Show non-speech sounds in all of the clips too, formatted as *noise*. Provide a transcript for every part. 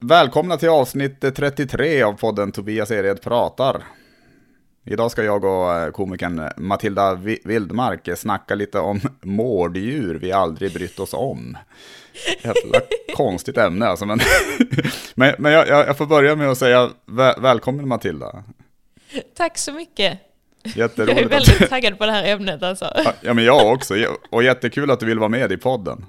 Välkomna till avsnitt 33 av podden Tobias Ered pratar. Idag ska jag och eh, komikern Matilda Vildmark snacka lite om mårddjur vi aldrig brytt oss om. Jävla konstigt ämne alltså, men, *laughs* men, men jag, jag, får börja med att säga väl, välkommen Matilda. Tack så mycket. Jätteroligt. Jag är väldigt taggad på det här ämnet alltså. Ja, men jag också. Och jättekul att du vill vara med i podden.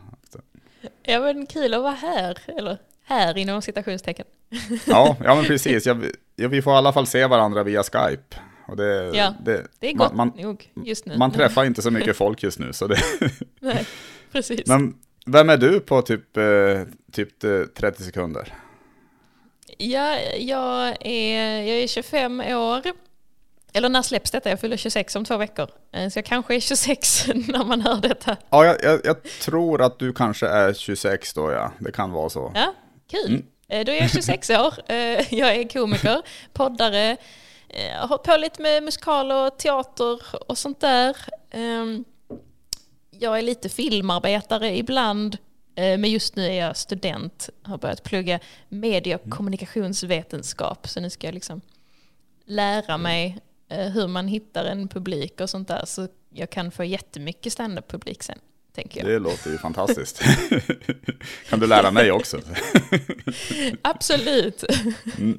Ja, men kul att vara här. Eller här inom citationstecken. *laughs* Ja, ja men *laughs* precis. Ja, vi, vi får i alla fall se varandra via Skype. Och det, ja, det, det är gott man, nog just nu. Man träffar inte så mycket *laughs* folk just nu. Så det Nej, precis. Men vem är du på typ, eh, typ 30 eh, sekunder? Ja, jag är, jag är 25 år. Eller när släpps detta? Jag fyller 26 om två veckor. Eh, så jag kanske är 26 när man hör detta. Ja, jag, jag, jag tror att du kanske är 26 då, ja. Det kan vara så. Ja, kul. Mm. Eh, då är jag 26 år, eh, jag är komiker, poddare, eh, har hållit på lite med musikaler, teater och sånt där. Ehm, jag är lite filmarbetare ibland, men just nu är jag student, har börjat plugga medie och mm. kommunikationsvetenskap, så nu ska jag liksom lära mm. mig hur man hittar en publik och sånt där, så jag kan få jättemycket standup-publik sen tänker jag. Det låter ju fantastiskt. *laughs* kan du lära mig också? *laughs* Absolut. Mm.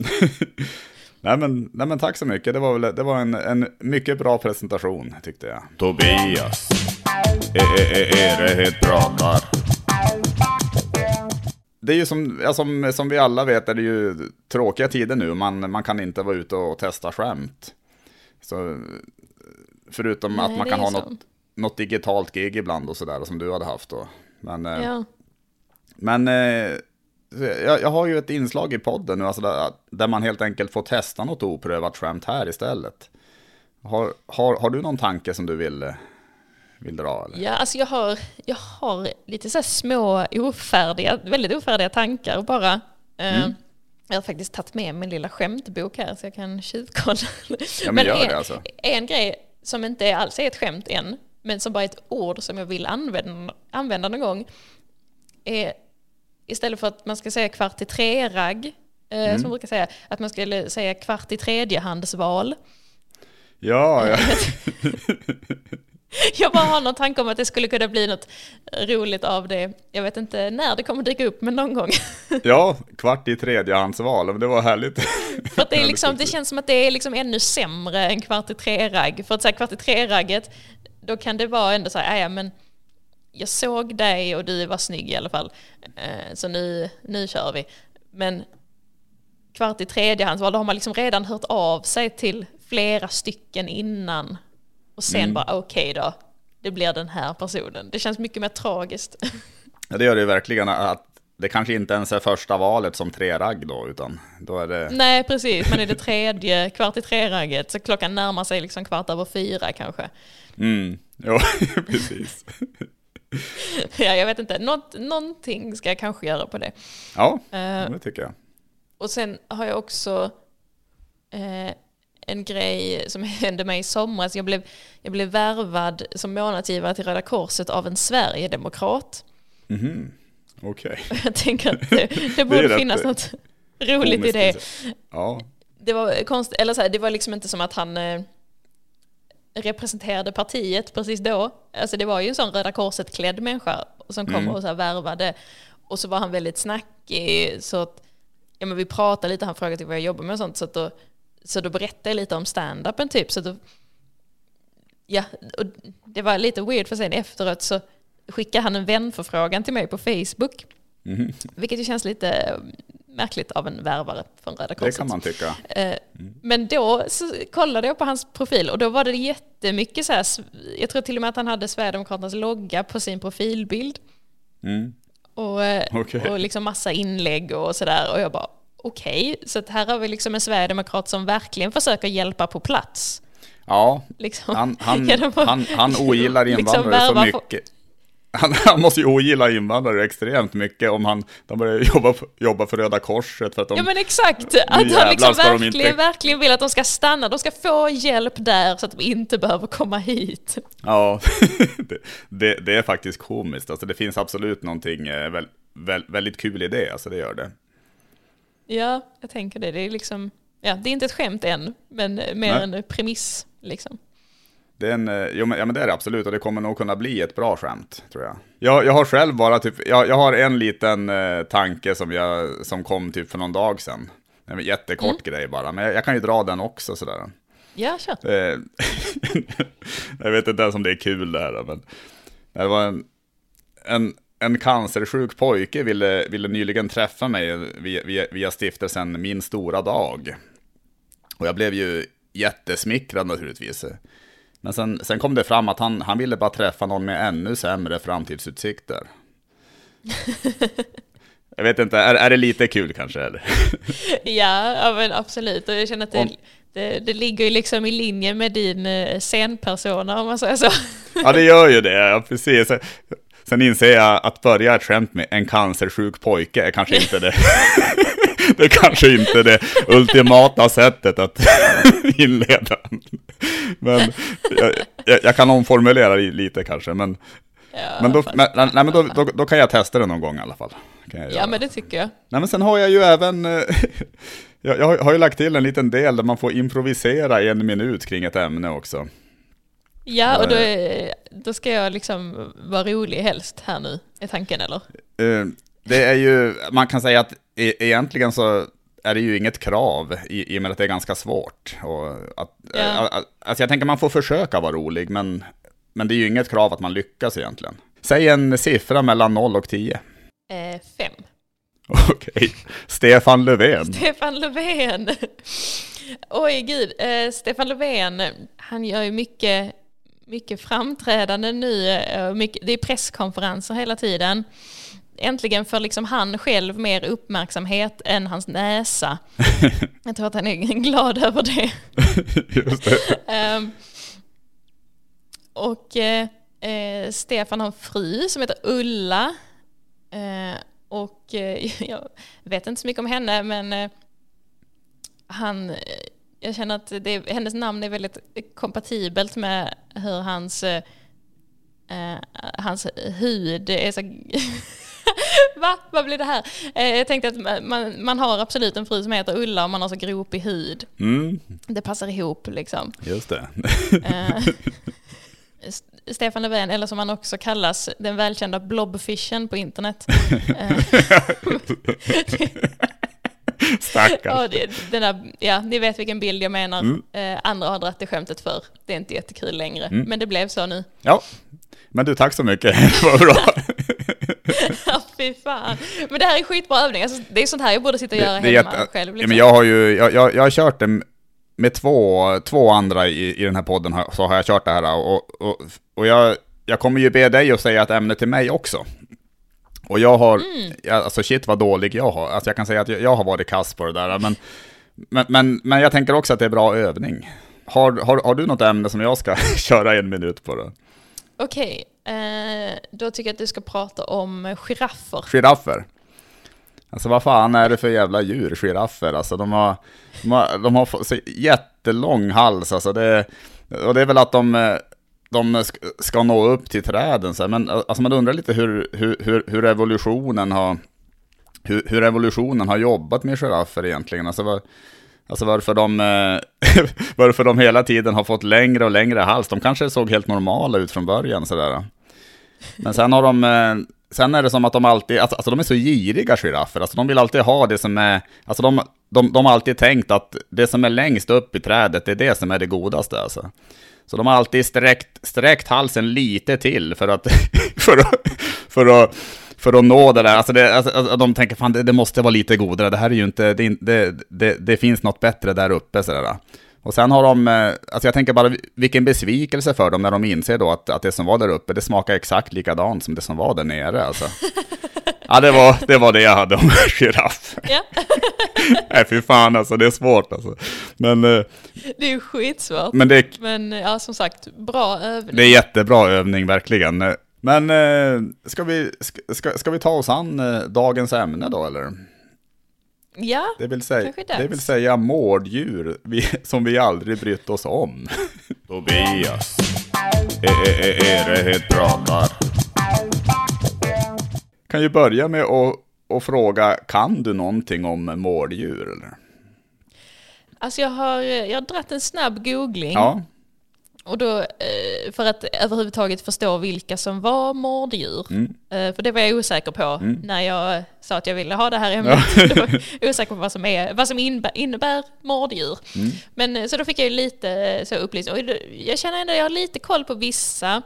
*laughs* nej, men, nej men tack så mycket, det var, väl, det var en, en mycket bra presentation tyckte jag. Tobias, Erehed pratar. Det är ju som, ja, som, som vi alla vet är det ju tråkiga tider nu, man, man kan inte vara ute och testa skämt. Så, förutom Nej, att man kan ha något, något digitalt gig ibland och sådär som du hade haft då. Men, eh, ja. men eh, jag, jag, har ju ett inslag i podden nu, alltså där, där, man helt enkelt får testa något oprövat skämt här istället. Har, har, har du någon tanke som du vill, eh, vill dra? Eller? Ja, alltså jag har, jag har lite så små ofärdiga, väldigt ofärdiga tankar bara. Mm. Jag har faktiskt tagit med min lilla skämtbok här så jag kan tjuvkolla. Ja, men, men en, alltså. en grej som inte alls är ett skämt än, men som bara är ett ord som jag vill använda, använda någon gång, är istället för att man ska säga kvart i tre-ragg, eh, mm. som man brukar säga, att man skulle säga kvart i tredjehandsval. Ja, ja. *laughs* jag bara har någon tanke om att det skulle kunna bli något roligt av det. Jag vet inte när det kommer dyka upp, men någon gång. *laughs* ja, kvart i tredjehandsval, det var härligt. *laughs* För det, är liksom, det känns som att det är liksom ännu sämre än kvart i tre-ragg. För att säga kvart i tre-ragget, då kan det vara ändå så här, ja men jag såg dig och du var snygg i alla fall, eh, så nu, nu kör vi. Men kvart i tredjehandsval, då har man liksom redan hört av sig till flera stycken innan. Och sen mm. bara okej okay då, det blir den här personen. Det känns mycket mer tragiskt. Ja det gör det ju verkligen att det kanske inte ens är första valet som tre-ragg då, utan då är det... Nej, precis, men är det tredje, kvart i tre-ragget, så klockan närmar sig liksom kvart över fyra kanske. Mm, jo, *laughs* precis. *laughs* ja, jag vet inte, Något, någonting ska jag kanske göra på det. Ja, uh, det tycker jag. Och sen har jag också uh, en grej som *laughs* hände mig i somras. Jag blev, jag blev värvad som månadsgivare till Röda Korset av en Sverigedemokrat. Mm -hmm. Okej. Okay. *laughs* Jag tänker att det, *laughs* det borde det finnas något roligt i det. Ja. Det var konst, eller så här, det var liksom inte som att han eh, representerade partiet precis då. Alltså det var ju en sån Röda Korset-klädd människa som kom mm. och så här värvade. Och så var han väldigt snackig, så att, ja men vi pratade lite, han frågade typ vad jag jobbar med och sånt, så, att då, så då berättade jag lite om stand-upen typ. Så då, ja, och det var lite weird för sen efteråt så skickade han en vänförfrågan till mig på Facebook. Mm. Vilket ju känns lite märkligt av en värvare från Röda Korset. Det kan man tycka. Mm. Men då kollade jag på hans profil och då var det jättemycket så här, jag tror till och med att han hade Sverigedemokraternas logga på sin profilbild. Mm. Och, eh, okay. och liksom massa inlägg och sådär. Och jag bara, okej, okay. så här har vi liksom en Sverigedemokrat som verkligen försöker hjälpa på plats. Ja, liksom. han, han, *laughs* han, han ogillar liksom invandrare liksom så mycket han, *laughs* han, måste ju ogilla invandrare extremt mycket om han de börjar *laughs* jobba, jobba för Röda Korset. För att de, ja men exakt, att han liksom verkligen, inte... verkligen vill att de ska stanna, de ska få hjälp där så att de inte behöver komma hit. Ja, *laughs* det, det, det är faktiskt komiskt. Alltså det finns absolut någonting eh, väl, väl, väldigt kul i det, alltså det gör det. Ja, jag tänker det. Det är liksom, ja, det är inte ett skämt än, men mer Nej. en premiss liksom. Det är en, jo, men, ja, men det är det absolut och det kommer nog kunna bli ett bra skämt, tror jag. Jag, jag har själv bara typ, jag, jag har en liten eh, tanke som, jag, som kom typ för någon dag sedan. En jättekort mm. grej bara, men jag, jag, kan ju dra den också sådär. Ja, kör. Eh, *laughs* jag vet inte ens om det är kul det här, men det var en, en, en cancersjuk pojke ville, ville nyligen träffa mig via, via, via stiftelsen Min Stora Dag. Och jag blev ju jättesmickrad naturligtvis. Men sen, sen kom det fram att han, han ville bara träffa någon med ännu sämre framtidsutsikter. *laughs* jag vet inte, är, är det lite kul kanske? Eller? *laughs* ja, ja, men absolut. Och jag känner att det, det, det ligger ju liksom i linje med din eh, scenpersona om man säger så. *laughs* ja, det gör ju det, ja, precis. Sen inser jag att börja ett skämt med en cancersjuk pojke är kanske inte det. Det är kanske inte det ultimata sättet att *laughs* inleda. Men jag, jag, jag, kan omformulera lite kanske. Men, ja, men, då, men, nej, men då, då, då, kan jag testa det någon gång i alla fall. ja, men det tycker jag. Nej, men sen har jag ju även... *laughs* jag, jag har ju lagt till en liten del där man får improvisera en minut kring ett ämne också. Ja, och då, är, då ska jag liksom vara rolig helst här nu, är tanken eller? Det är ju, man kan säga att e egentligen så är det ju inget krav i, i och med att det är ganska svårt. Och att, ja. alltså jag tänker man får försöka vara rolig, men, men det är ju inget krav att man lyckas egentligen. Säg en siffra mellan 0 och 10. Eh, fem. *laughs* Okej. Okay. Stefan Löfven. Stefan Löfven. Oj, gud. Eh, Stefan Löfven, han gör ju mycket, mycket framträdande nu. Eh, mycket, det är presskonferenser hela tiden äntligen får liksom han själv mer uppmärksamhet än hans näsa. *laughs* Jag tror att han är glad över det. Just det. um, och uh, Stefan har en fru som heter Ulla. Uh, och uh, *laughs* jag vet inte så mycket om henne men han, jag känner att det, hennes namn är väldigt kompatibelt med hur hans, hans hud är så *laughs* *laughs* Va? Vad blir det här? Eh, jag tänkte att man, man har absolut en fru som heter Ulla och man har så gropig hud. Mm. Det passar ihop liksom. Just det. Eh, *laughs* Stefan Löfven, eller som han också kallas, den välkända blobfishen på internet. *laughs* Stackars. Ja, den där, ja, ni vet vilken bild jag menar. Mm. Eh, andra har dragit det skämtet för. Det är inte jättekul längre, mm. men det blev så nu. Ja, men du tack så mycket. Vad bra. Fy fan. Men det här är skitbra övning. Alltså, det är sånt här jag borde sitta och göra hemma jätte... själv. Liksom. Ja, men jag har ju, jag, jag, jag har kört det med två, två andra i, i den här podden, så har jag kört det här. Och, och, och jag, jag kommer ju be dig att säga ett ämne till mig också. Och jag har, mm. alltså shit vad dålig jag har. Alltså jag kan säga att jag, jag har varit kass på det där. Men, men, men, men, jag tänker också att det är bra övning. Har, har, har du något ämne som jag ska *laughs* köra en minut på då? Okej, Eh, då tycker jag att du ska prata om giraffer. Giraffer? Alltså vad fan är det för jävla djur, giraffer? Alltså de har, de har, de har så jättelång hals, alltså det, och det är väl att de, de ska nå upp till träden. Så men alltså man undrar lite hur, hur, hur evolutionen har hur, hur evolutionen har jobbat med giraffer egentligen. Alltså var, Alltså varför de, eh, *laughs* varför de hela tiden har fått längre och längre hals. De kanske såg helt normala ut från början sådär. Men sen har de, eh, sen är det som att de alltid, alltså, alltså de är så giriga giraffer, alltså de vill alltid ha det som är, alltså de, de, de har alltid tänkt att det som är längst upp i trädet, det är det som är det godaste alltså. Så de har alltid sträckt, sträckt halsen lite till för att, *laughs* för att, för att, för att nå det där. Alltså, det, alltså, alltså de tänker fan det, det, måste vara lite godare, det här är ju inte, det, det, det, det finns något bättre där uppe sådär. Och sen har de, eh, alltså jag tänker bara vilken besvikelse för dem när de inser då att, att det som var där uppe, det smakar exakt likadant som det som var där nere alltså. *laughs* Ja, det var, det var det jag hade om giraff. Ja. *laughs* Nej, fy fan alltså, det är svårt alltså. Men... Eh, det är ju skitsvårt. Men, det, men ja, som sagt, bra övning. Det är jättebra övning, verkligen. Men eh, ska vi, ska, ska vi ta oss an dagens ämne då, eller? Ja, det vill säga, det vill säga mårddjur vi, *laughs* som vi aldrig brytt oss om. *laughs* Tobias, är, är, är det helt pratar? Kan ju börja med att och fråga, kan du någonting om mårddjur? Eller? Alltså jag har, jag har dratt en snabb googling. Ja, Och då, eh, för att överhuvudtaget förstå vilka som var mårddjur. Mm. Eh, För det var jag osäker på när jag sa att jag ville ha det här ämnet. *laughs* Jag osäker på vad som, är, vad som innebär, innebär mårddjur. Mm. Men eh, så då fick jag lite så upplysning. Och jag känner ändå att jag har lite koll på vissa.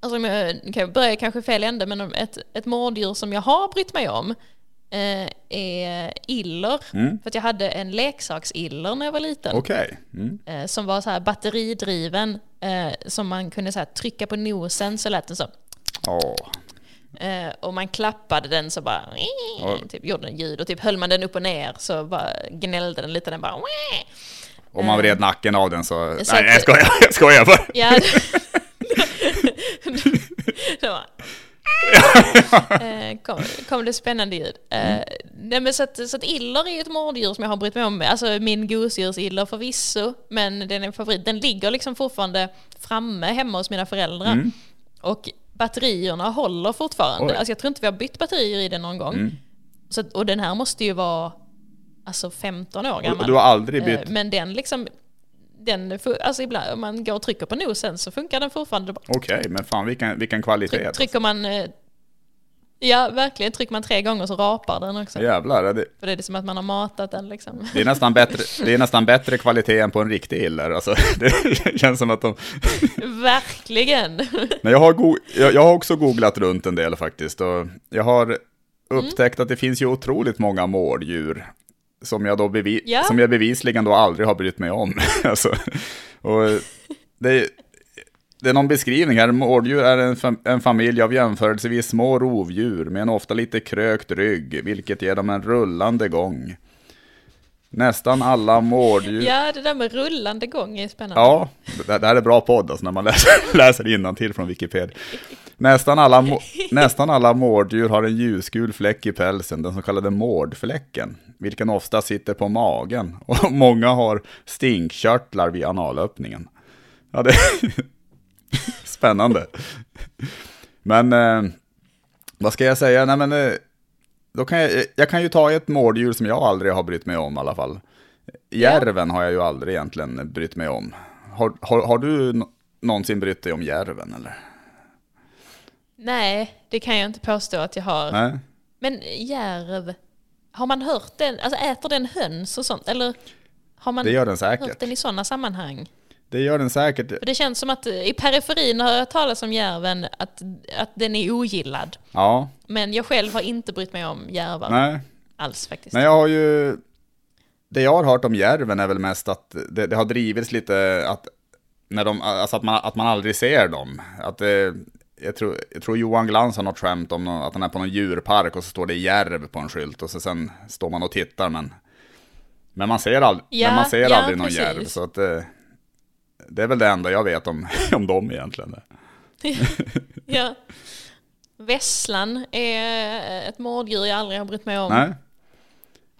Alltså jag kan börja kanske fel ände, men ett, ett mårddjur som jag har brytt mig om eh, är iller. Mm. För att jag hade en leksaksiller när jag var liten okej. Mm. eh, som var så här batteridriven, eh, som man kunde så här trycka på nosen så lät den så. Eh, och man klappade den så bara, typ gjorde den ljud och typ höll man den upp och ner så bara gnällde den lite, den bara om man vred nacken av den så... Så Nej, jag skojar, jag skojar bara. Ja, *laughs* det var... Eh, kom, kom det spännande ljud. Eh, nej men så att, så att iller är ju ett mårddjur som jag har brytt mig om. Alltså min gosedjursiller förvisso, men den är favorit. Den ligger liksom fortfarande framme hemma hos mina föräldrar. Och batterierna håller fortfarande. Oj. Alltså jag tror inte vi har bytt batterier i den någon gång. Så, att- och den här måste ju vara alltså 15 år gammal. Och du har aldrig bytt? Eh, Men den liksom, den, alltså ibland om man går och trycker på nosen så funkar den fortfarande. Okej, men fan vilken, vilken kvalitet. Tryck, trycker man, ja verkligen, trycker man tre gånger så rapar den också. Jävlar, det, För det är som att man har matat den liksom. det, är nästan bättre, det är nästan bättre kvalitet än på en riktig iller. Alltså, *laughs* det känns som att de... *laughs* verkligen! *laughs* Men jag har, go- jag, jag har också googlat runt en del faktiskt. Och jag har upptäckt att det finns ju otroligt många mårddjur. Som jag, då bevi- Ja. som jag bevisligen då aldrig har brytt mig om. alltså, och det, är- det är någon beskrivning här. Mårddjur är en, fam- en familj av jämförelsevis små rovdjur med en ofta lite krökt rygg, vilket ger dem en rullande gång. Nästan alla mårddjur... Ja, det där med rullande gång är spännande. Ja, det, det här är bra podd alltså, när man läser, *laughs* läser till från Wikipedia. Nästan alla, nästan alla mårddjur har en ljusgul fläck i pälsen, den så kallade mårdfläcken, vilken ofta sitter på magen. *laughs* Och många har stinkkörtlar vid analöppningen. Ja, det *laughs* Spännande. Men, eh, vad ska jag säga? Nej, men, eh, då kan jag, jag kan ju ta ett mårddjur som jag aldrig har brytt mig om i alla fall. Järven har jag ju aldrig egentligen brytt mig om. Har, har, har du någonsin brytt dig om järven eller? Nej, det kan jag inte påstå att jag har. Nej? Men järv, har man hört den, alltså äter den höns och sånt? Eller har man Det gör den hört säkert. den i sådana sammanhang? Det gör den säkert. För det känns som att eh, i periferin har jag talat om järven att, att den är ogillad. Ja, Men jag själv har inte brytt mig om järvar nej. alls faktiskt. Men jag har ju... Det jag har hört om järven är väl mest att det, det har drivits lite att, när de, alltså att, man, att man aldrig ser dem. Att det, jag, tror, jag tror Johan Glans har något skämt om nå- att han är på någon djurpark och så står det järv på en skylt och så sen står man och tittar men, men man ser, ald, Ja, men man ser ja, aldrig någon precis. järv. Så att det, är väl det enda jag vet om, *laughs* om dem egentligen. *laughs* Ja. Vesslan är ett mårddjur jag aldrig har brytt mig om. Nej?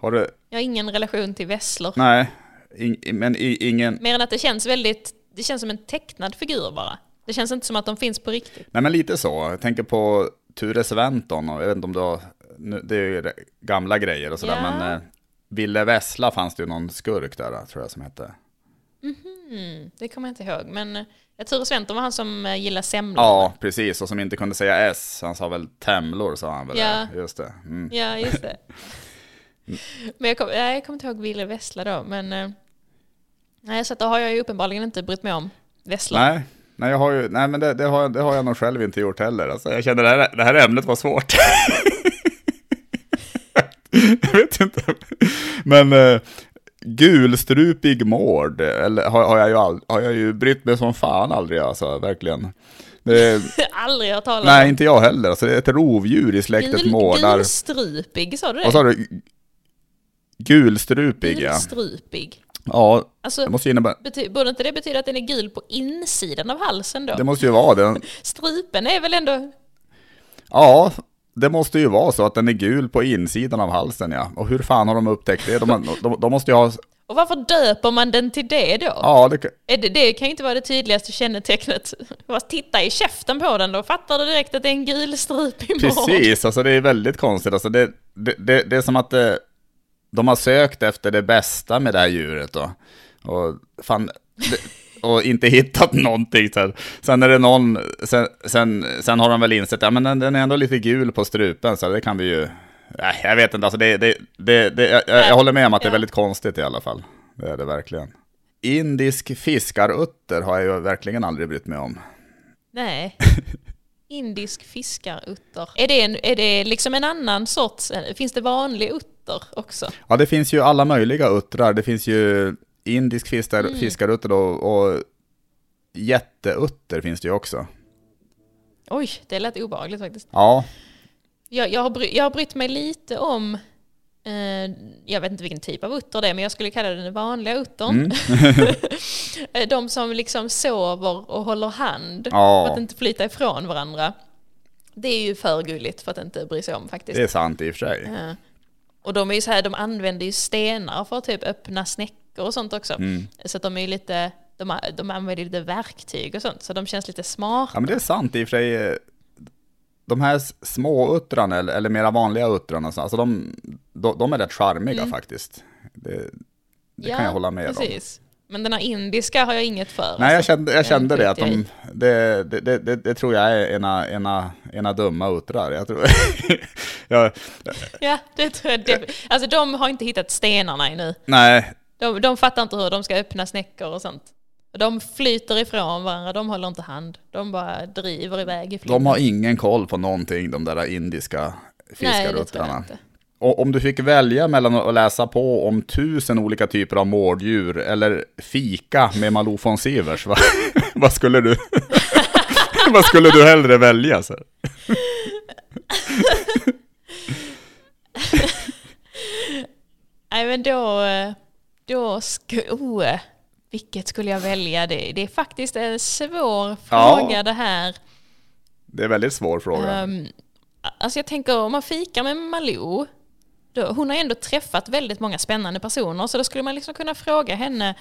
Har du? Jag har ingen relation till vesslor. Nej. In, men i, ingen... Mer än att det känns väldigt, det känns som en tecknad figur bara. Det känns inte som att de finns på riktigt. Nej men lite så. Jag tänker på Ture Sventon och jag vet inte om du har, det är ju gamla grejer och sådär Ja. men eh, Ville Vessla fanns det ju någon skurk där tror jag som hette. Mm, det kommer jag inte ihåg. Men eh, jag tror Sventon var han som eh, gillar semlor. Ja, precis. Och som inte kunde säga S. Han sa väl temlor sa han väl. Ja. Just det. Mm. Ja, just det. *laughs* men jag, kom, jag kommer inte ihåg Ville Vessla då. Men, eh, nej, så att då har jag ju uppenbarligen inte brytt mig om vesslor. Nej, nej, jag har ju, nej men det, det, har, det har jag nog själv inte gjort heller. Alltså, jag känner det här, det här ämnet var svårt. *laughs* jag vet inte. Men gulstrupig mård, eller har, har, jag ju all, har jag ju brytt mig som fan aldrig alltså, verkligen. Det, *laughs* Aldrig hört talas nej, om. inte jag heller. Alltså, det är ett rovdjur i släktet Gul, mårdar. gulstrupig, sa du det? Vad sa du? Gulstrupig, ja. Gulstrupig. Ja, Alltså, det måste ju innebära... bety, borde inte det betyda att den är gul på insidan av halsen då? Det måste ju vara det. *laughs* Strupen är väl ändå... Ja, det måste ju vara så att den är gul på insidan av halsen ja. Och hur fan har de upptäckt det? De, de, de måste ju ha... Och varför döper man den till det då? Ja, det, det, det kan ju inte vara det tydligaste kännetecknet. *laughs* Titta i käften på den, då fattar du direkt att det är en gul strup i mård. Precis, alltså det är väldigt konstigt. Alltså det, det, det, det är som att det, de har sökt efter det bästa med det här djuret då. Och, fan, och inte hittat någonting. Sen, sen är det någon, sen, sen, sen har de väl insett, ja men den, den är ändå lite gul på strupen så det kan vi ju Nej, jag vet inte, alltså det, det, det, det jag, jag, håller med om att det är väldigt konstigt i alla fall. Det är det verkligen. Indisk fiskarutter har jag ju verkligen aldrig brytt mig om. Nej. *laughs* Indisk fiskarutter. Är det, en, är det liksom en annan sorts, finns det vanlig utter också? Ja, det finns ju alla möjliga uttrar. Det finns ju indisk fiskar, mm. fiskarutter och, och jätteutter finns det ju också. Oj, det lät obehagligt faktiskt. Ja, jag, jag, har, bry, jag har brytt mig lite om, eh, jag vet inte vilken typ av utter det är, men jag skulle kalla det den vanliga uttern. Mm. *laughs* de som liksom sover och håller hand ja. för att inte flyta ifrån varandra. Det är ju för gulligt för att inte bry sig om faktiskt. Det är sant i och för sig. Ja. Och de är ju så här, de använder ju stenar för att typ öppna snäckor och sånt också. Mm. Så att de är lite, de, de använder lite verktyg och sånt, så de känns lite smarta. Ja men det är sant i och för sig de här små uttrarna, eller, eller mera vanliga uttrarna, alltså de, de, de är rätt charmiga mm. faktiskt. Det, det ja, kan jag hålla med precis. om. Men den här indiska har jag inget för. Nej, alltså. jag kände, jag kände det, att de, det, det, det, det, tror jag är ena, ena, ena dumma uttrar. Jag tror, *laughs* jag, ja, det tror jag. Alltså de har inte hittat stenarna ännu. Nej. De, de fattar inte hur de ska öppna snäckor och sånt. De flyter ifrån varandra, de håller inte hand. De bara driver iväg i flytten. De har ingen koll på någonting, de där indiska fiskaruttrarna. Och om du fick välja mellan att läsa på om tusen olika typer av mårddjur eller fika med Malou von Sivers, vad, *laughs* vad skulle du *laughs* vad skulle du hellre välja? Så? *laughs* Nej men då, då skulle, oh, vilket skulle jag välja? Det, det är faktiskt en svår fråga ja, det här. Det är en väldigt svår fråga. Um, alltså jag tänker om man fikar med Malou, då, hon har ändå träffat väldigt många spännande personer, så då skulle man liksom kunna fråga henne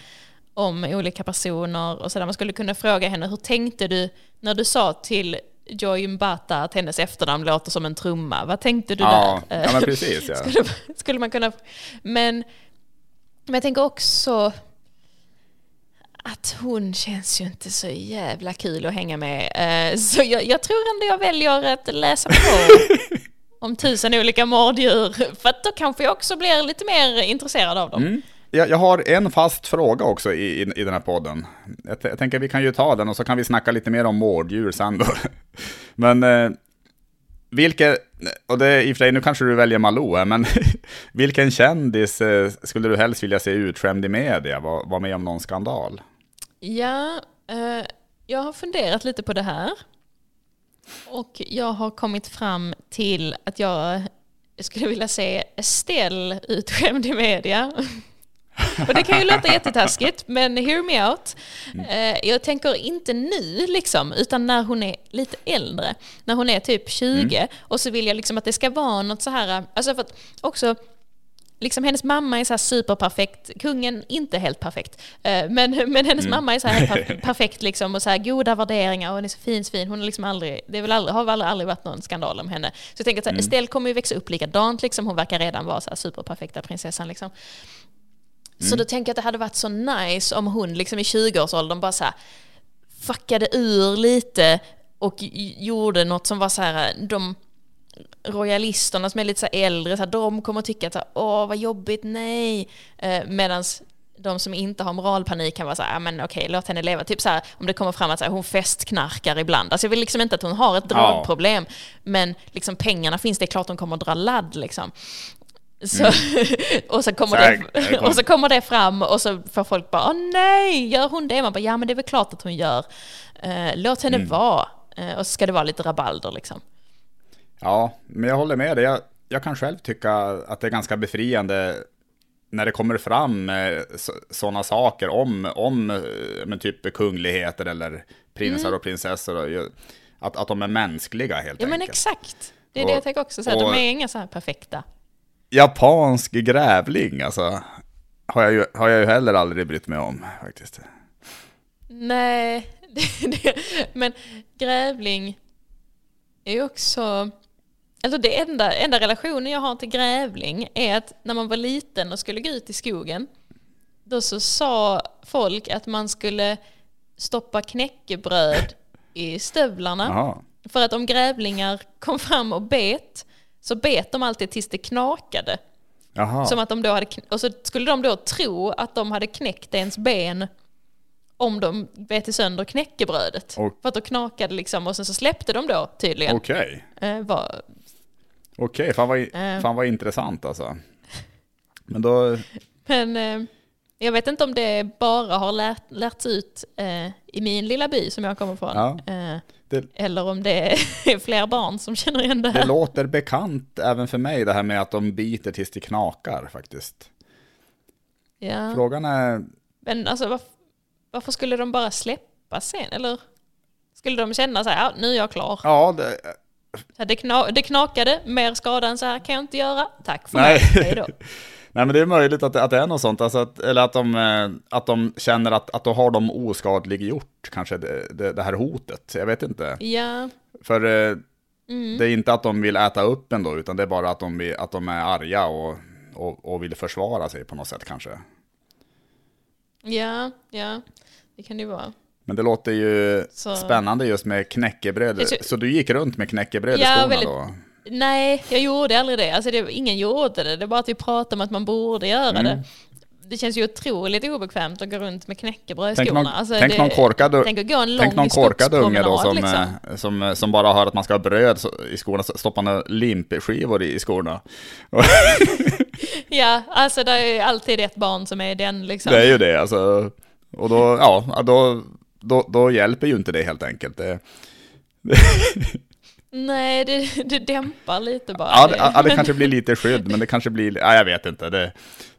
om olika personer och sådär. Man skulle kunna fråga henne, hur tänkte du när du sa till Joy Mbata att hennes efternamn låter som en trumma? Vad tänkte du ja, där? Ja, men precis. Ja. *laughs* skulle, skulle man kunna... Men, men jag tänker också att hon känns ju inte så jävla kul att hänga med. Eh, så jag, jag tror ändå jag väljer att läsa på *laughs* om tusen olika mårddjur. För att då kanske jag också blir lite mer intresserad av dem. Mm. Jag, jag, har en fast fråga också i, i, i den här podden. Jag, jag, tänker vi kan ju ta den och så kan vi snacka lite mer om mårddjur sen då. *laughs* Men eh, vilken, och det är i och för sig, nu kanske du väljer Malou här, men *laughs* vilken kändis eh, skulle du helst vilja se utskämd i media, var, var med om någon skandal? Ja, eh, jag har funderat lite på det här. Och jag har kommit fram till att jag skulle vilja se Estelle utskämd i media. *laughs* Och det kan ju låta jättetaskigt, men hear me out. Eh, jag tänker inte nu liksom, utan när hon är lite äldre. När hon är typ 20. Mm. Och så vill jag liksom att det ska vara något så här, alltså för att också liksom hennes mamma är så här superperfekt, kungen inte helt perfekt, eh, men, men hennes mm. mamma är så här helt *laughs* perfekt liksom och så här goda värderingar och hon är så fin, fin. Hon är liksom aldrig, det väl aldrig, har väl aldrig, aldrig varit någon skandal om henne. Så jag tänker att mm. Estelle kommer ju växa upp likadant liksom, hon verkar redan vara så här superperfekta prinsessan liksom. Så mm. då tänker jag att det hade varit så nice om hon liksom i 20-årsåldern bara så här fuckade ur lite och gjorde något som var så här, de royalisterna som är lite så äldre, så här, de kommer tycka att åh vad jobbigt, nej. Eh, Medan de som inte har moralpanik kan vara så här, men okej, låt henne leva. Typ så här, om det kommer fram att så här, hon festknarkar ibland. Alltså jag vill liksom inte att hon har ett drogproblem, ja. men liksom pengarna finns, det är klart hon kommer dra ladd liksom. Så, *laughs* och, så kommer det, *laughs* och så kommer det fram och så får folk bara, åh nej, gör hon det? Man bara, ja men det är väl klart att hon gör. Uh, låt henne mm. vara. Uh, och så ska det vara lite rabalder liksom. Ja, men jag håller med dig. Jag, jag kan själv tycka att det är ganska befriande när det kommer fram eh, sådana saker om, om eh, men typ kungligheter eller prinsar mm. och prinsessor. Att, att de är mänskliga helt ja, enkelt. Ja men exakt. Det är och, det jag tänker också. Så här, och, de är inga så här perfekta. Japansk grävling alltså. har jag, ju, har jag ju heller aldrig brytt mig om faktiskt. Nej, *laughs* det, det, men grävling är ju också... Alltså det enda, enda relationen jag har till grävling är att när man var liten och skulle gå ut i skogen då så sa folk att man skulle stoppa knäckebröd i stövlarna. Jaha. För att om grävlingar kom fram och bet så bet de alltid tills det knakade. Jaha. Som att de då hade, och så skulle de då tro att de hade knäckt ens ben om de bet sönder knäckebrödet. Och- För att då knakade liksom och sen så släppte de då tydligen. Okej. Eh, var, Okej, fan, vad, Eh. fan vad intressant alltså. Men då, men eh, jag vet inte om det bara har lärt, lärts ut eh, i min lilla by som jag kommer från. Ja. Eh, det, eller om det *laughs* är fler barn som känner igen det det här. låter bekant även för mig det här med att de biter tills det knakar faktiskt. Ja. Frågan är, Men alltså varför, varför skulle de bara släppa sen? Eller skulle de känna så här, ja, nu är jag klar. ja, det, Det, kna, det knakade, mer skada än så här kan jag inte göra. Tack för Nej. mig, hej då. *laughs* Nej men det är möjligt att det, att det är något sånt, alltså att, eller att de, eh, att de känner att, att då har de oskadliggjort kanske det, det, det här hotet. Jag vet inte. Ja, För eh, mm. det är inte att de vill äta upp en då, utan det är bara att de, att de är arga och, och, och vill försvara sig på något sätt kanske. ja, ja, det kan det ju vara. Men det låter ju Så- spännande just med knäckebröd. Så du gick runt med knäckebröd i Ja, skorna väldigt- då? Nej, jag gjorde aldrig det. Alltså det, ingen gjorde det, det är bara att vi pratade om att man borde göra Mm. det. Det känns ju otroligt obekvämt att gå runt med knäckebröd i Tänk skorna. någon, Alltså tänk det, någon korkad, Tänk att gå en lång tänk någon korkad unge då som, liksom. eh, som, som bara hör att man ska ha bröd i skorna, några limpskivor i, i skorna. *laughs* Ja, alltså det är alltid ett barn som är den liksom. Det är ju det alltså. Och då, ja, då, då, då hjälper ju inte det helt enkelt. Det, *laughs* Nej, det, det dämpar lite bara. ja, det, ja, det kanske blir lite skydd, men det kanske blir, ja, jag vet inte. Det,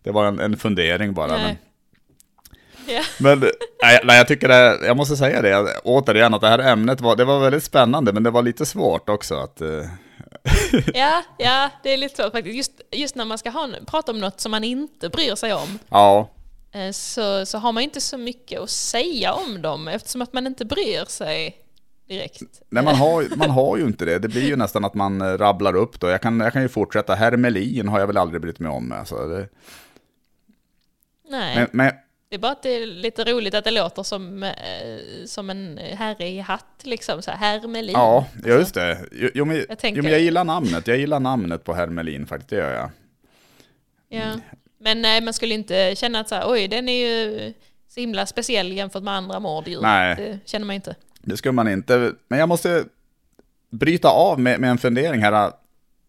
det var en, en fundering bara. Men, Nej. Ja. men nej, nej, jag tycker det, jag måste säga det återigen, att det här ämnet var, det var väldigt spännande, men det var lite svårt också att, eh, *laughs* Ja, ja, det är lite så faktiskt. Just, just när man ska ha, prata om något som man inte bryr sig om ja, eh, så, så har man inte så mycket att säga om dem eftersom att man inte bryr sig direkt. Nej, man har, man har ju inte det. Det blir ju nästan att man eh, rabblar upp då. Jag kan, jag kan ju fortsätta. Hermelin har jag väl aldrig brytt mig om. Alltså, det, Nej, men, men, det är bara att det är lite roligt att det låter som, eh, som en herre i hatt liksom, så här Hermelin. ja, just det. Jo, jo, men, Jag jo, tänker- men jag gillar namnet. Jag gillar namnet på Hermelin faktiskt, det gör jag. Ja. Men nej, man skulle inte känna att så här, oj, den är ju så himla speciell jämfört med andra mårddjur. Nej. Det känner man inte. Det skulle man inte. Men jag måste bryta av med, med en fundering här.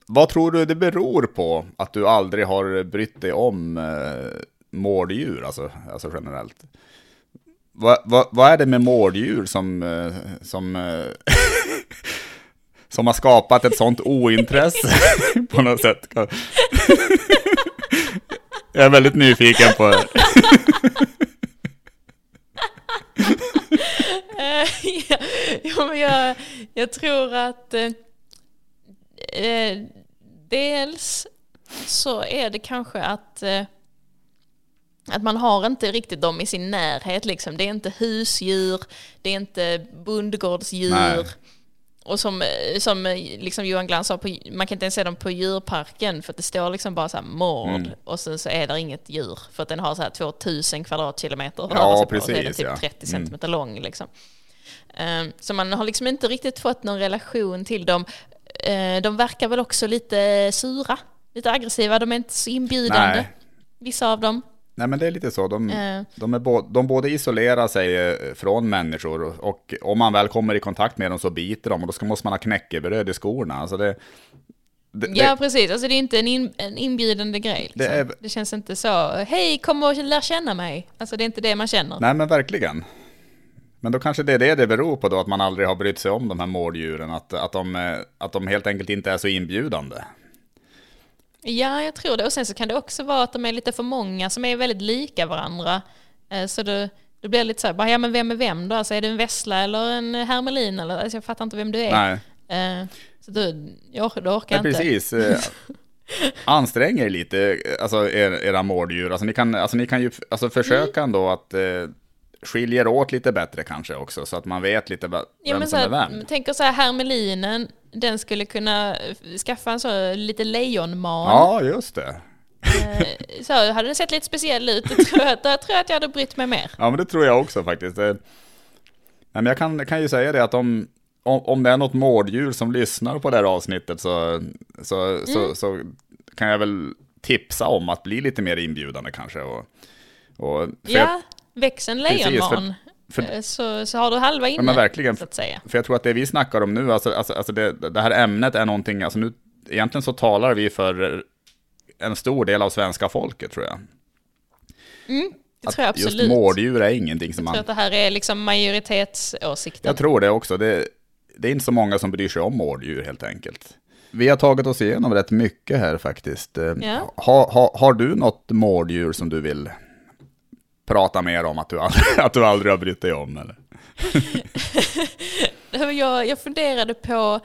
Vad tror du det beror på att du aldrig har brytt dig om eh, mårddjur, alltså, alltså generellt? Vad, va, vad är det med mårddjur som, eh, som, eh, *laughs* som har skapat ett sånt ointresse *laughs* på något sätt? Jag är väldigt nyfiken på det. *laughs* Eh, *laughs* ja, men jag, jag tror att eh, eh, dels så är det kanske att, eh, att man har inte riktigt dem i sin närhet. Liksom. Det är inte husdjur, det är inte bondgårdsdjur. Nej. Och som, som eh, liksom Johan Glans sa, på, man kan inte ens se dem på djurparken för att det står liksom bara så här mord Mm. och sen så är det inget djur för att den har så här 2000 kvadratkilometer Ja, sig på, och är den precis, typ ja. 30 Mm. centimeter lång. Liksom. Ehm, Så man har liksom inte riktigt fått någon relation till dem. Eh, De verkar väl också lite sura, lite aggressiva, de är inte så inbjudande, Nej. vissa av dem. Nej men det är lite så, de, Eh, de, är bo, de både isolerar sig eh, från människor och, om man väl kommer i kontakt med dem så biter de och då ska, måste man ha knäckebröd i skorna. Alltså det, det, Ja, det, precis. Alltså det är inte en, in, en inbjudande grej. Liksom. Det Det, är- känns inte så, hej kom och lär känna mig. Alltså det är inte det man känner. nej men verkligen. Men då kanske det är det det beror på då, att man aldrig har brytt sig om de här mårddjuren, att, att, de, eh, att de helt enkelt inte är så inbjudande. Ja, jag tror det. Och sen så kan det också vara att de är lite för många som är väldigt lika varandra. Eh, Så det, det blir lite så här, bara, ja men vem är vem då? Alltså är det en vessla eller en hermelin? Eller, alltså jag fattar inte vem du är. Nej, Eh, Så då, jag, då orkar jag inte. precis. *laughs* ansträng er lite, alltså er, era mårddjur. Alltså ni kan, alltså ni kan ju alltså försöka Mm. ändå att eh, skilja er åt lite bättre kanske också, så att man vet lite vem Ja, som är här, vem. tänker så här, hermelinen, den skulle kunna skaffa en så lite lejonman. Ja, just det. Eh, Så hade den sett lite speciell ut, det tror jag, där tror jag att jag hade brytt mig mer. Ja, men det tror jag också faktiskt. Nej, men jag kan, kan ju säga det att om, om, om det är något mårddjur som lyssnar på det här avsnittet så, så, Mm. så, så kan jag väl tipsa om att bli lite mer inbjudande kanske. Och, och, för jag, Ja, väx en Precis, för- lejonman. för- Eh, så, så har du halva inne, men verkligen. så att säga. För jag tror att det vi snackar om nu, alltså, alltså, alltså det, det här ämnet är någonting, alltså nu, egentligen så talar vi för en stor del av svenska folket tror jag. Det tror jag Just absolut. mårddjur är ingenting som Jag tror man... att det här är liksom majoritetsåsikten. Jag tror det också. Det, det är inte så många som bryr sig om mårddjur helt enkelt. Vi har tagit oss igenom rätt mycket här faktiskt. Eh, Ja. Har, har, har du något mårddjur som du vill prata mer om att du aldrig, *laughs* att du aldrig har brytt dig om? Eller? *laughs* Jag, jag funderade på,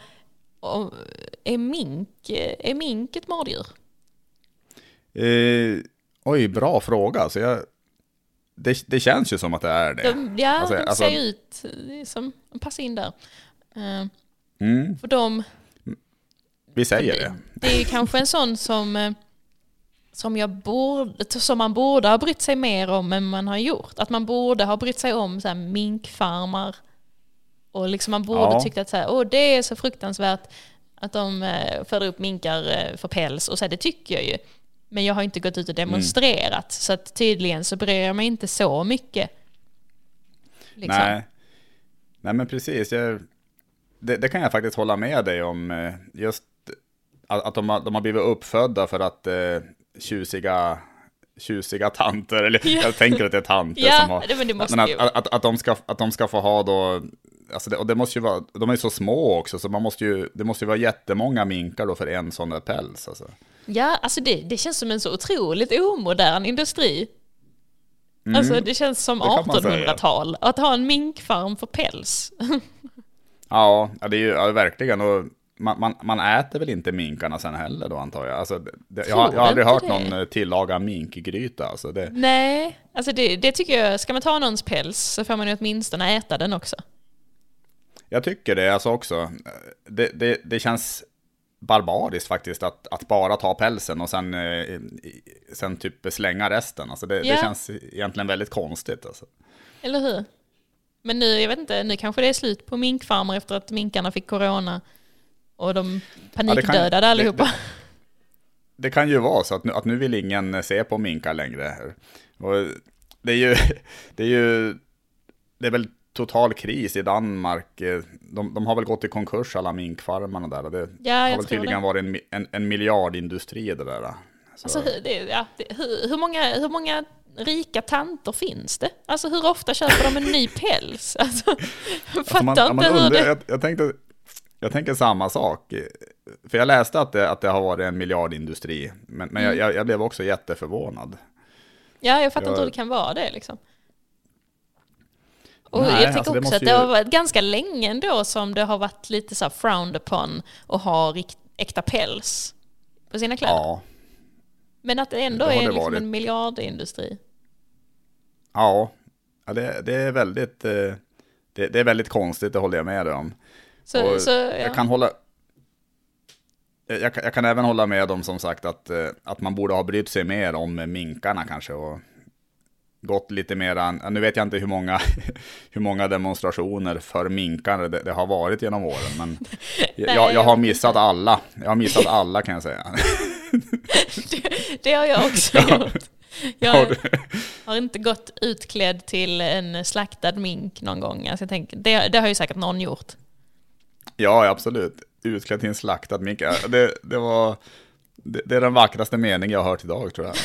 om, är, mink, är mink ett mårddjur? Eh, oj, bra fråga. Så jag, det, det känns ju som att det är det. De, ja, Alltså, de alltså- ser ju ut som, de passar in där. Eh, Mm, för de, vi säger det. det är ju kanske en sån som, eh, som, jag borde, som man borde ha brytt sig mer om än man har gjort. Att man borde ha brytt sig om så här, minkfarmar. Och liksom man borde Ja. tyckt att så här, Åh, det är så fruktansvärt att de eh, föder upp minkar eh, för päls. Och så här, det tycker jag ju. Men jag har inte gått ut och demonstrerat. Så att tydligen så bryr jag mig inte så mycket. Liksom. Nej. Nej, men precis. Jag, det, det kan jag faktiskt hålla med dig om. eh, Just att, att de, har, de har blivit uppfödda för att eh, tjusiga, tjusiga tanter, eller Ja. jag tänker att det är tanter Ja, som har... men men ju- att, att, att, de ska, att de ska få ha då... Alltså det, och det måste ju vara, de är ju så små också, så man måste ju, det måste ju vara jättemånga minkar då för en sån där päls. Alltså. Ja, alltså det, det känns som en så otroligt omodern industri. Alltså det känns som Mm. det kan man säga. 1800-tal. Att ha en minkfarm för päls. *laughs* Ja, ja, det är ju ja, verkligen. Och man, man, man äter väl inte minkarna sen heller då antar jag. Alltså, det, jag, har- jag har aldrig hört det. någon eh, tillaga minkgryta. Alltså det, Nej, alltså det, det tycker jag, ska man ta någons päls så får man ju åtminstone äta den också. jag tycker det alltså också. Det, det, det känns barbariskt faktiskt att, att bara ta pälsen och sen, eh, sen typ slänga resten. Alltså det, Ja. det känns egentligen väldigt konstigt. Alltså. Eller hur? Men nu, jag vet inte, nu kanske det är slut på minkfarmer efter att minkarna fick corona. Och de panikdödade det- allihopa. Det kan ju vara så att nu, att nu vill ingen se på minkar längre. Och det är ju, *laughs* det är ju, det är väl total kris i Danmark. De, de har väl gått i konkurs alla minkfarmarna där. Det Ja, har väl tydligen det. varit en, en, en miljardindustri det där. Så, Alltså, hur- det, ja, det, hur, hur, många, hur många rika tanter finns det? Alltså hur ofta köper de en ny päls? *laughs* Alltså, alltså fattar man, ja, inte man hur undrar, det... jag, jag, tänkte, jag tänker samma sak. För jag läste att det, att det har varit en miljardindustri. Men, men Mm. jag, jag, blev också jätteförvånad. Ja, jag fattar Jag- inte hur det kan vara det liksom. Och Nej, jag tänker alltså, det också måste att det ju- har varit ganska länge ändå som det har varit lite så här frowned upon att ha äkta päls på sina kläder. Ja, Men att det ändå Det är det liksom varit. en miljardindustri. ja. ja det, det är väldigt... eh, Det, det är väldigt konstigt, det håller jag med dig om. Så, så, ja. Jag kan hålla... Jag, jag kan även hålla med om som sagt att, eh, att man borde ha brytt sig mer om minkarna kanske och gått lite mer an, Nu vet jag inte hur många, *laughs* hur många demonstrationer för minkar det, det har varit genom åren, men *laughs* jag, jag, har missat alla. Jag har missat alla kan jag säga. *laughs* det har jag också Ja. gjort. Jag har inte gått utklädd till en slaktad mink någon gång. Alltså jag tänker, det, det har ju säkert någon gjort. Ja, absolut. Utklädd till en slaktad mink. Ja, Det, det var... Det, det är den vackraste mening jag har hört idag tror jag. *laughs*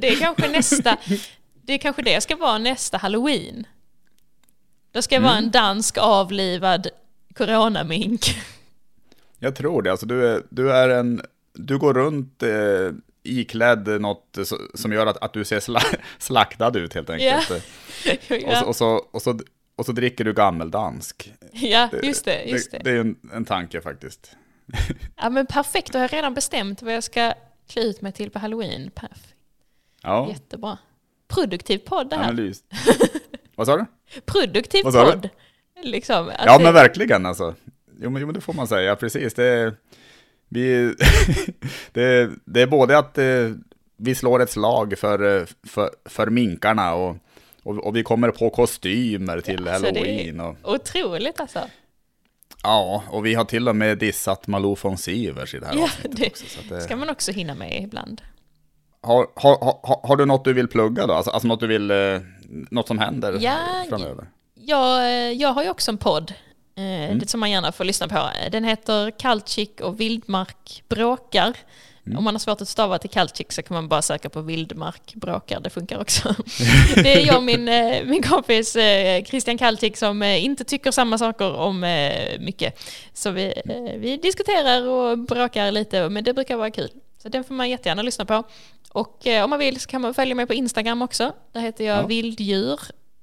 Det är kanske nästa, det är kanske det ska vara nästa halloween. Då ska det vara Mm. en dansk avlivad coronamink. Jag tror det. Alltså, du, är, du är en... Du går runt eh, iklädd något som gör att, att du ser sla, *laughs* slaktad ut helt enkelt. *laughs* Och, så, och, så, och, så, och så dricker du gammeldansk. *laughs* ja, just det, just det. Det, det är en, en tanke faktiskt. Ja men perfekt, då har jag redan bestämt vad jag ska klä ut mig till på halloween. Perfekt. Ja, Jättebra. Produktiv podd det här. analys. *laughs* Vad sa du? Produktiv Vad sa du? podd. Liksom, att Ja det- men verkligen alltså. Jo men, jo, men det får man säga, precis. Det är, vi, *laughs* det, det är både att eh, vi slår ett slag för, eh, för, för minkarna och, och, och vi kommer på kostymer till Ja, alltså, halloween. Och, Otroligt alltså. ja, och vi har till och med dissat Malou von Sivers i det här Ja, avsnittet det också. Så det, ska man också hinna med ibland. har, har, har, har du något du vill plugga då? Alltså, alltså något du vill, eh, något som händer Ja, framöver? Jag, eh, jag har ju också en podd eh, Mm. det som man gärna får lyssna på. Den heter Kaltchik och Vildmark bråkar. Mm. Om man har svårt att stava till Kaltchik så kan man bara söka på Vildmark bråkar, det funkar också. *laughs* det är jag och min, eh, min kompis eh, Christian Kaltchik som eh, inte tycker samma saker om mycket. Så vi, vi diskuterar och bråkar lite, men det brukar vara kul. Så den får man jättegärna lyssna på. Och om man vill så kan man följa mig på Instagram också. Där heter jag Ja. Vilddjur.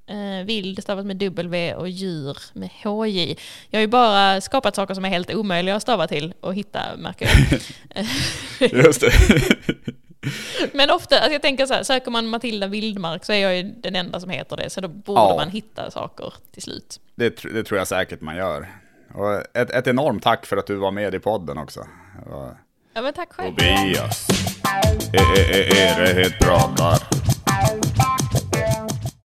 Eh, vild stavat med W och djur med HJ. Jag har ju bara skapat saker som är helt omöjliga att stava till och hitta, märker jag. *laughs* Just det. *laughs* Men ofta, alltså jag tänker så här, söker man Matilda Vildmark så är jag ju den enda som heter det, så då borde Ja. man hitta saker till slut. Det, det tror jag säkert man gör. Och ett, ett enormt tack för att du var med i podden också. Var- Ja men tack själv. Tobias. E- e- e- Erehed pratar.